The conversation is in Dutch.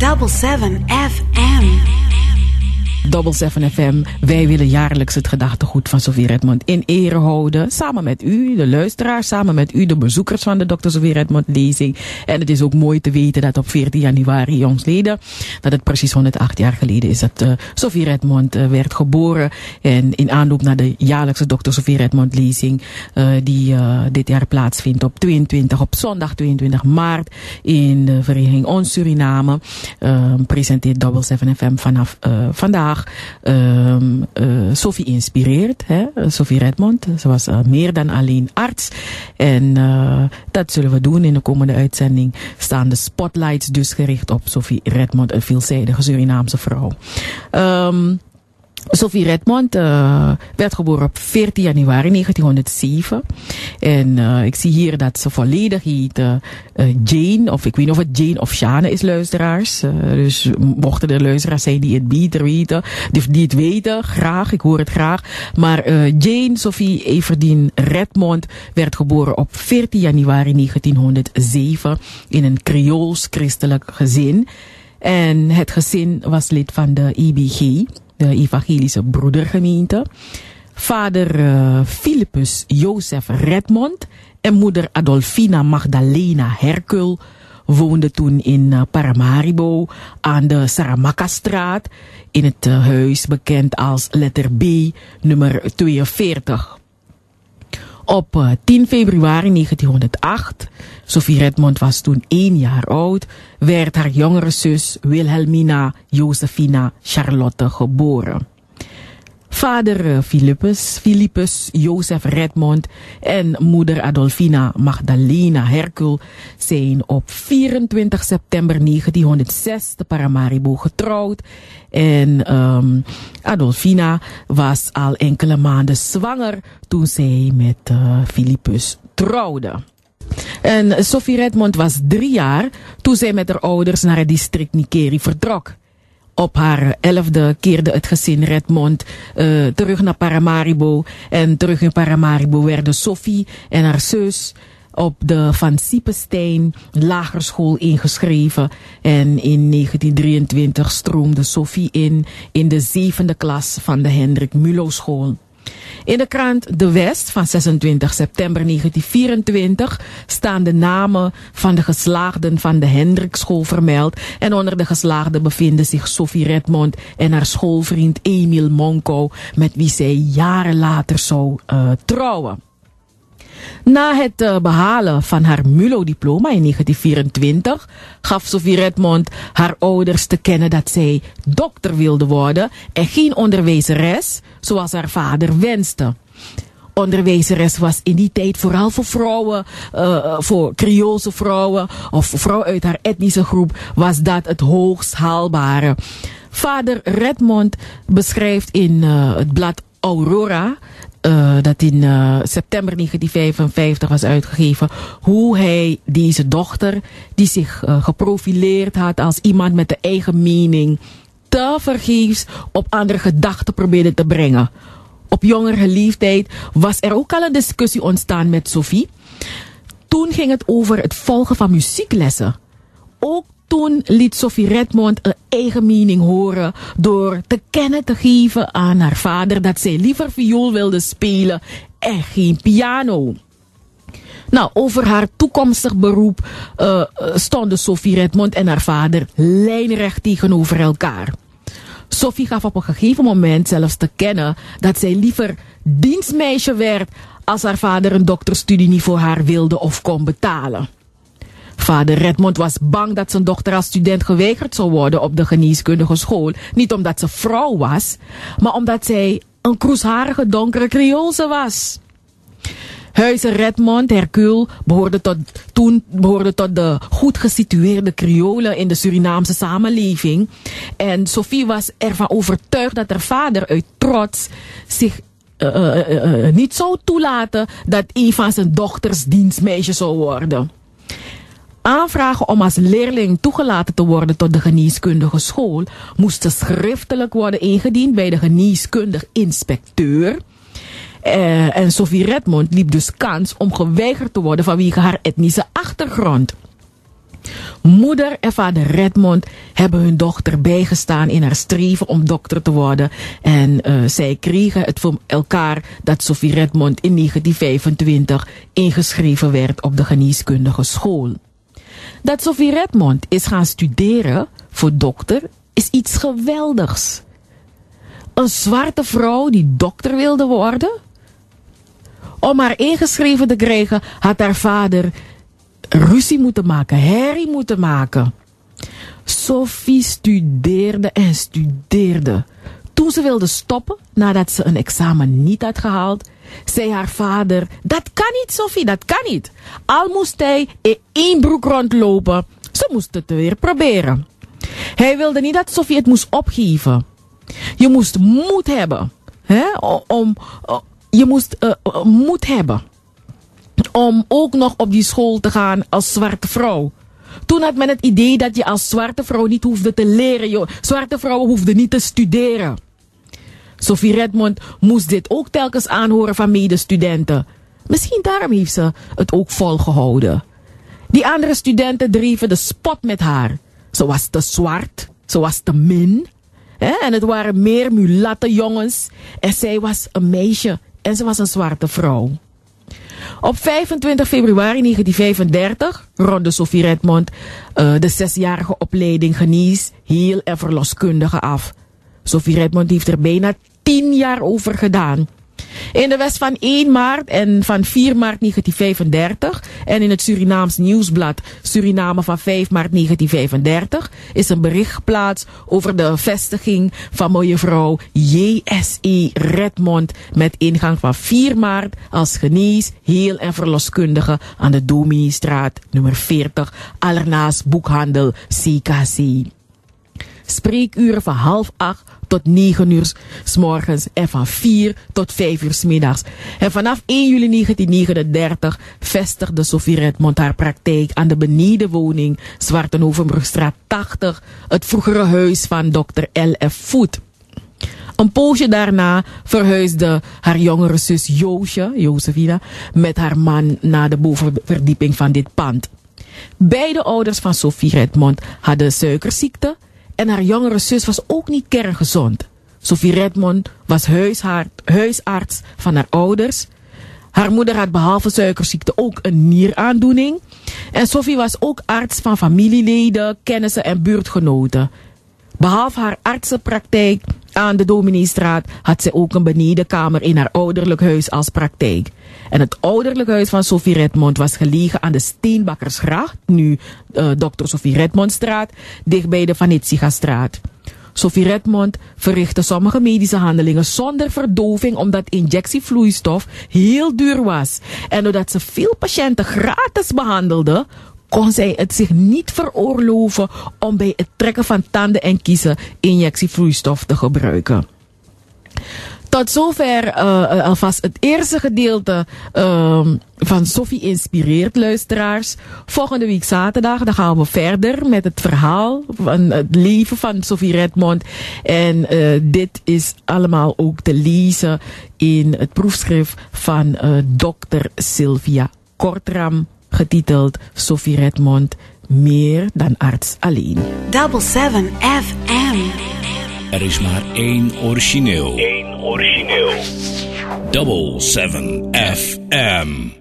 Double 7 FM. Double 7 FM. Wij willen jaarlijks het gedachtegoed van Sofie Redmond in ere houden. Samen met u, de luisteraars, samen met u, de bezoekers van de Dr. Sofie Redmond lezing. En het is ook mooi te weten dat op 14 januari jongsleden, dat het precies 108 jaar geleden is dat uh, Sofie Redmond uh, werd geboren. En in aanloop naar de jaarlijkse Dr. Sofie Redmond lezing, uh, die dit jaar plaatsvindt op 22, op zondag 22 maart in de Vereniging Ons Suriname, presenteert Double 7 FM vanaf vandaag um, uh, Sophie inspireert. Hè? Sophie Redmond. Ze was uh, meer dan alleen arts. En uh, dat zullen we doen in de komende uitzending. Staan de spotlights dus gericht op Sophie Redmond, een veelzijdige Surinaamse vrouw. Um, Sophie Redmond werd geboren op 14 januari 1907. En uh, ik zie hier dat ze volledig heet uh, Jane, of ik weet niet of het Jane of Shane is, luisteraars. dus mochten er luisteraars zijn die het beter weten, die, het weten, graag, ik hoor het graag. Maar Jane Sophie Everdien Redmond werd geboren op 14 januari 1907 in een Creools christelijk gezin. En het gezin was lid van de IBG de evangelische broedergemeente. Vader uh, Philippus Jozef Redmond en moeder Adolfina Magdalena Hercul woonden toen in uh, Paramaribo aan de Saramaka-straat in het uh, huis bekend als letter B nummer 42. Op 10 februari 1908, Sophie Redmond was toen één jaar oud, werd haar jongere zus Wilhelmina Josephina Charlotte geboren. Vader eh, Philippus, Philippus Jozef Redmond en moeder Adolfina Magdalena Hercul zijn op 24 september 1906 te Paramaribo getrouwd. En um, Adolfina was al enkele maanden zwanger toen zij met uh, Philippus trouwde. En Sophie Redmond was drie jaar toen zij met haar ouders naar het district Nikeri vertrok. Op haar elfde keerde het gezin Redmond uh, terug naar Paramaribo. En terug in Paramaribo werden Sophie en haar zus op de Van Siepenstein Lagerschool ingeschreven. En in 1923 stroomde Sophie in in de zevende klas van de Hendrik Mulo School. In de krant De West van 26 september 1924 staan de namen van de geslaagden van de Hendrikschool vermeld. En onder de geslaagden bevinden zich Sophie Redmond en haar schoolvriend Emil Monko, met wie zij jaren later zou uh, trouwen. Na het uh, behalen van haar MULO-diploma in 1924 gaf Sophie Redmond haar ouders te kennen dat zij dokter wilde worden en geen onderwijzeres, zoals haar vader wenste onderwijzeres was in die tijd vooral voor vrouwen, uh, voor Creoolse vrouwen of vrouwen uit haar etnische groep, was dat het hoogst haalbare. Vader Redmond beschrijft in het blad Aurora uh, dat in uh, september 1955 was uitgegeven. Hoe hij deze dochter, die zich uh, geprofileerd had als iemand met de eigen mening, te vergeefs op andere gedachten probeerde te brengen. Op jongere leeftijd was er ook al een discussie ontstaan met Sophie. Toen ging het over het volgen van muzieklessen. Ook toen liet Sophie Redmond een eigen mening horen door te kennen te geven aan haar vader dat zij liever viool wilde spelen en geen piano. Nou, over haar toekomstig beroep uh, stonden Sophie Redmond en haar vader lijnrecht tegenover elkaar. Sophie gaf op een gegeven moment zelfs te kennen dat zij liever dienstmeisje werd als haar vader een dokterstudie niet voor haar wilde of kon betalen. Vader Redmond was bang dat zijn dochter als student geweigerd zou worden op de geneeskundige school. Niet omdat ze vrouw was, maar omdat zij een kroesharige donkere Creoolse was. Huizen Redmond, Hercule, behoorde tot, toen behoorde tot de goed gesitueerde Creolen in de Surinaamse samenleving. En Sophie was ervan overtuigd dat haar vader uit trots zich uh, uh, uh, niet zou toelaten dat een zijn dochters dienstmeisje zou worden. Aanvragen om als leerling toegelaten te worden tot de geneeskundige school moesten schriftelijk worden ingediend bij de geneeskundig inspecteur. Uh, en Sophie Redmond liep dus kans om geweigerd te worden vanwege haar etnische achtergrond. Moeder en vader Redmond hebben hun dochter bijgestaan in haar streven om dokter te worden. En uh, zij kregen het voor elkaar dat Sophie Redmond in 1925 ingeschreven werd op de geneeskundige school. Dat Sophie Redmond is gaan studeren voor dokter is iets geweldigs. Een zwarte vrouw die dokter wilde worden? Om haar ingeschreven te krijgen had haar vader ruzie moeten maken, herrie moeten maken. Sophie studeerde en studeerde. Toen ze wilde stoppen, nadat ze een examen niet had gehaald, zei haar vader: Dat kan niet, Sophie, dat kan niet. Al moest hij in één broek rondlopen, ze moest het weer proberen. Hij wilde niet dat Sophie het moest opgeven. Je moest moed hebben. Hè? Om, je moest uh, moed hebben om ook nog op die school te gaan als zwarte vrouw. Toen had men het idee dat je als zwarte vrouw niet hoefde te leren. Zwarte vrouwen hoefden niet te studeren. Sophie Redmond moest dit ook telkens aanhoren van medestudenten. Misschien daarom heeft ze het ook volgehouden. Die andere studenten dreven de spot met haar. Ze was te zwart, ze was te min. En het waren meer mulatte jongens. En zij was een meisje en ze was een zwarte vrouw. Op 25 februari 1935 ronde Sophie Redmond uh, de zesjarige opleiding genees, heel en verloskundige af. Sophie Redmond heeft er bijna tien jaar over gedaan. In de West van 1 maart en van 4 maart 1935 en in het Surinaams nieuwsblad Suriname van 5 maart 1935 is een bericht geplaatst over de vestiging van mevrouw J.S.E. Redmond met ingang van 4 maart als genees, heel en verloskundige aan de Dominiestraat nummer 40, allernaast boekhandel CKC. Spreekuren van half acht tot 9 uur s morgens en van 4 tot 5 uur s middags. En vanaf 1 juli 1939 vestigde Sophie Redmond haar praktijk aan de benedenwoning Zwartenhovenbrugstraat 80, het vroegere huis van dokter L.F. Voet. Een poosje daarna verhuisde haar jongere zus Joosje, Josefina, met haar man naar de bovenverdieping van dit pand. Beide ouders van Sophie Redmond hadden suikerziekte en haar jongere zus was ook niet kerngezond. Sophie Redmond was huisarts van haar ouders. Haar moeder had behalve suikerziekte ook een nieraandoening. En Sophie was ook arts van familieleden, kennissen en buurtgenoten. Behalve haar artsenpraktijk aan de Dominiestraat had ze ook een benedenkamer in haar ouderlijk huis als praktijk. En het ouderlijk huis van Sophie Redmond was gelegen aan de Steenbakkersgracht, nu uh, Dr. Sophie Redmondstraat, dichtbij de Vanitziga-straat. Sophie Redmond verrichtte sommige medische handelingen zonder verdoving omdat injectievloeistof heel duur was. En doordat ze veel patiënten gratis behandelde, kon zij het zich niet veroorloven om bij het trekken van tanden en kiezen injectievloeistof te gebruiken. Tot zover uh, alvast het eerste gedeelte uh, van Sophie Inspireert, luisteraars. Volgende week zaterdag dan gaan we verder met het verhaal van het leven van Sophie Redmond. En uh, dit is allemaal ook te lezen in het proefschrift van dokter Sylvia Kortram getiteld Sophie Redmond, meer dan arts alleen. Double 7 FM. Er is maar één origineel. Eén origineel. Double 7 FM.